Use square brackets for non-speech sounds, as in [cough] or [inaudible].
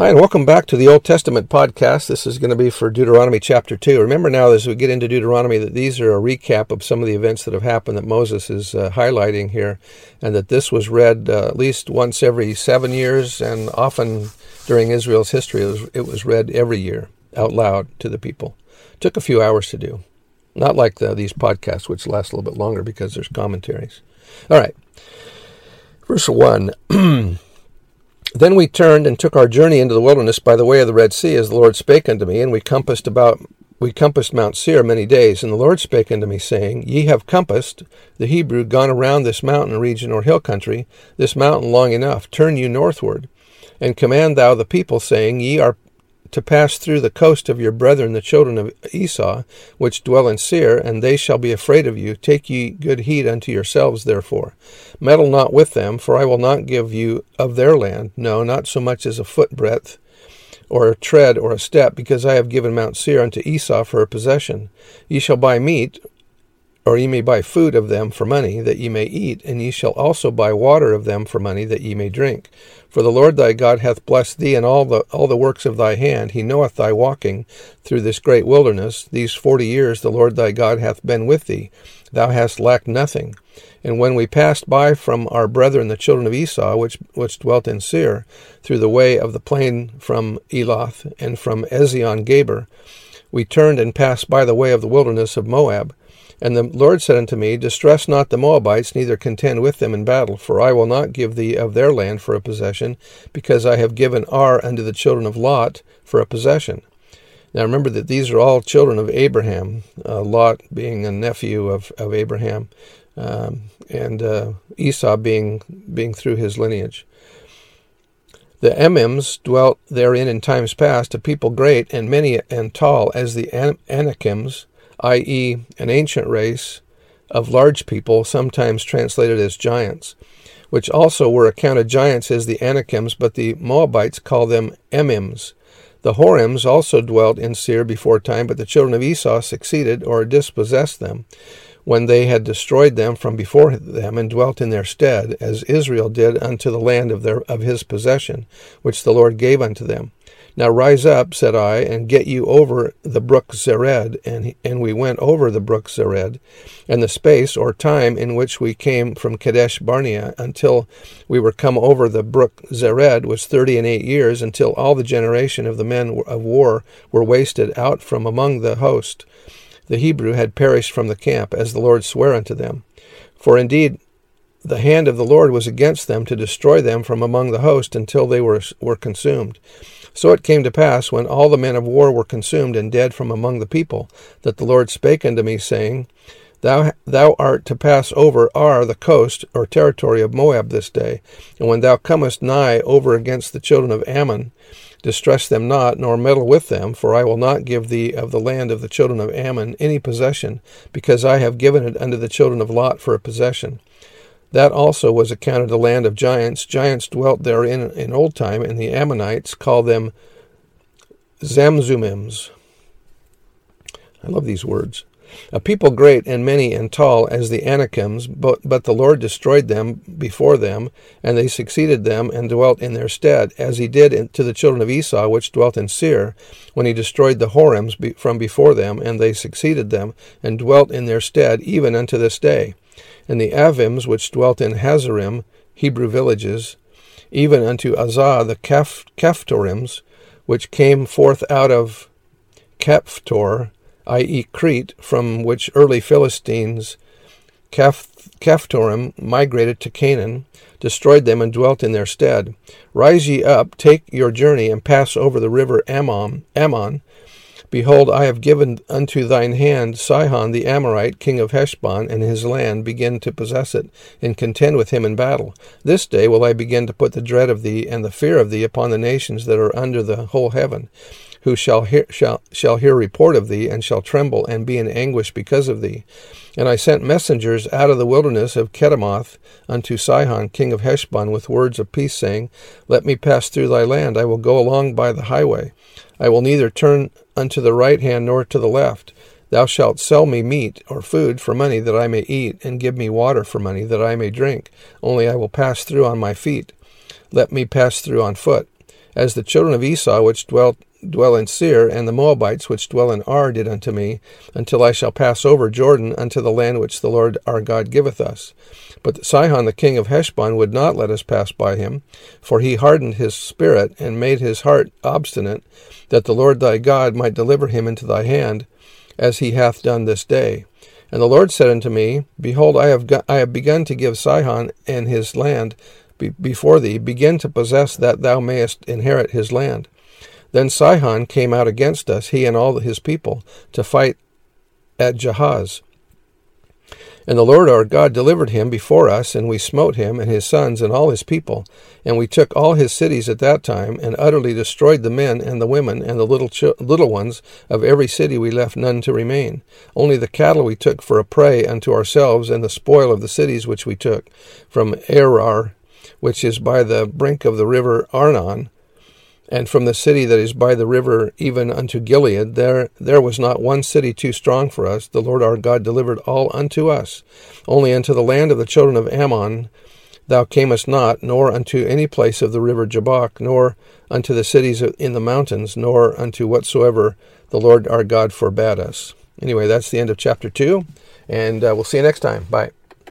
Hi, and welcome back to the Old Testament podcast. This is going to be for Deuteronomy chapter 2. Remember now, as we get into Deuteronomy, that these are a recap of some of the events that have happened that Moses is uh, highlighting here, and that this was read uh, at least once every seven years, and often during Israel's history, it was, it was read every year out loud to the people. It took a few hours to do. Not like the, these podcasts, which last a little bit longer because there's commentaries. All right. Verse 1. [clears throat] Then we turned and took our journey into the wilderness by the way of the Red Sea, as the Lord spake unto me, and we compassed about we compassed Mount Seir many days. And the Lord spake unto me, saying, Ye have compassed the Hebrew gone around this mountain region or hill country, this mountain long enough. Turn you northward, and command thou the people, saying, Ye are to pass through the coast of your brethren, the children of Esau, which dwell in Seir, and they shall be afraid of you. Take ye good heed unto yourselves, therefore. Meddle not with them, for I will not give you of their land, no, not so much as a foot breadth, or a tread, or a step, because I have given Mount Seir unto Esau for a possession. Ye shall buy meat, or ye may buy food of them for money, that ye may eat, and ye shall also buy water of them for money, that ye may drink. For the Lord thy God hath blessed thee in all the all the works of thy hand. He knoweth thy walking through this great wilderness. These forty years the Lord thy God hath been with thee. Thou hast lacked nothing. And when we passed by from our brethren the children of Esau, which which dwelt in Seir, through the way of the plain from Eloth and from Ezion Geber, we turned and passed by the way of the wilderness of Moab. And the Lord said unto me, Distress not the Moabites, neither contend with them in battle, for I will not give thee of their land for a possession, because I have given Ar unto the children of Lot for a possession. Now remember that these are all children of Abraham, uh, Lot being a nephew of, of Abraham, um, and uh, Esau being, being through his lineage. The Emims dwelt therein in times past, a people great and many and tall as the An- Anakims, i.e., an ancient race of large people, sometimes translated as giants, which also were accounted giants as the Anakims, but the Moabites call them Emims. The Horims also dwelt in Seir before time, but the children of Esau succeeded or dispossessed them when they had destroyed them from before them and dwelt in their stead, as Israel did unto the land of their of his possession, which the Lord gave unto them. Now rise up, said I, and get you over the brook Zered. And, and we went over the brook Zered, and the space or time in which we came from Kadesh Barnea until we were come over the brook Zered was thirty and eight years, until all the generation of the men of war were wasted out from among the host. The Hebrew had perished from the camp, as the Lord sware unto them. For indeed the hand of the Lord was against them to destroy them from among the host until they were, were consumed. So it came to pass, when all the men of war were consumed and dead from among the people, that the Lord spake unto me, saying, Thou, thou art to pass over Ar, the coast, or territory of Moab this day. And when thou comest nigh over against the children of Ammon, distress them not, nor meddle with them, for I will not give thee of the land of the children of Ammon any possession, because I have given it unto the children of Lot for a possession. That also was accounted a land of giants. Giants dwelt therein in old time, and the Ammonites call them Zamzumims. I love these words. A people great and many and tall as the Anakims, but, but the Lord destroyed them before them, and they succeeded them and dwelt in their stead, as he did in, to the children of Esau, which dwelt in Seir, when he destroyed the Horims be, from before them, and they succeeded them, and dwelt in their stead, even unto this day. And the Avims which dwelt in Hazarim, Hebrew villages, even unto Azzah the Caphtorims, which came forth out of Caphtor, i.e., Crete, from which early Philistines, Caphtorim, migrated to Canaan, destroyed them, and dwelt in their stead. Rise ye up, take your journey, and pass over the river Arnon, Arnon Behold, I have given unto thine hand Sihon the Amorite, king of Heshbon, and his land. Begin to possess it, and contend with him in battle. This day will I begin to put the dread of thee and the fear of thee upon the nations that are under the whole heaven, who shall hear, shall, shall hear report of thee, and shall tremble and be in anguish because of thee. And I sent messengers out of the wilderness of Kedemoth unto Sihon, king of Heshbon, with words of peace, saying, Let me pass through thy land, I will go along by the highway. I will neither turn unto the right hand nor to the left. Thou shalt sell me meat or food for money that I may eat, and give me water for money that I may drink. Only I will pass through on my feet. Let me pass through on foot. As the children of Esau which dwelt dwell in Seir, and the Moabites which dwell in Ar did unto me, until I shall pass over Jordan unto the land which the Lord our God giveth us. But Sihon the king of Heshbon would not let us pass by him, for he hardened his spirit, and made his heart obstinate, that the Lord thy God might deliver him into thy hand, as he hath done this day. And the Lord said unto me, Behold, I have, I have begun to give Sihon and his land be- before thee. Begin to possess that thou mayest inherit his land. Then Sihon came out against us, he and all his people, to fight at Jahaz. And the Lord our God delivered him before us, and we smote him and his sons and all his people. And we took all his cities at that time, and utterly destroyed the men and the women and the little ch- little ones of every city. We left none to remain. Only the cattle we took for a prey unto ourselves, and the spoil of the cities which we took from Aroer, which is by the brink of the river Arnon, and from the city that is by the river even unto Gilead, there there was not one city too strong for us. The Lord our God delivered all unto us. Only unto the land of the children of Ammon thou camest not, nor unto any place of the river Jabbok, nor unto the cities in the mountains, nor unto whatsoever the Lord our God forbade us. Anyway, that's the end of chapter 2, and uh, we'll see you next time. Bye.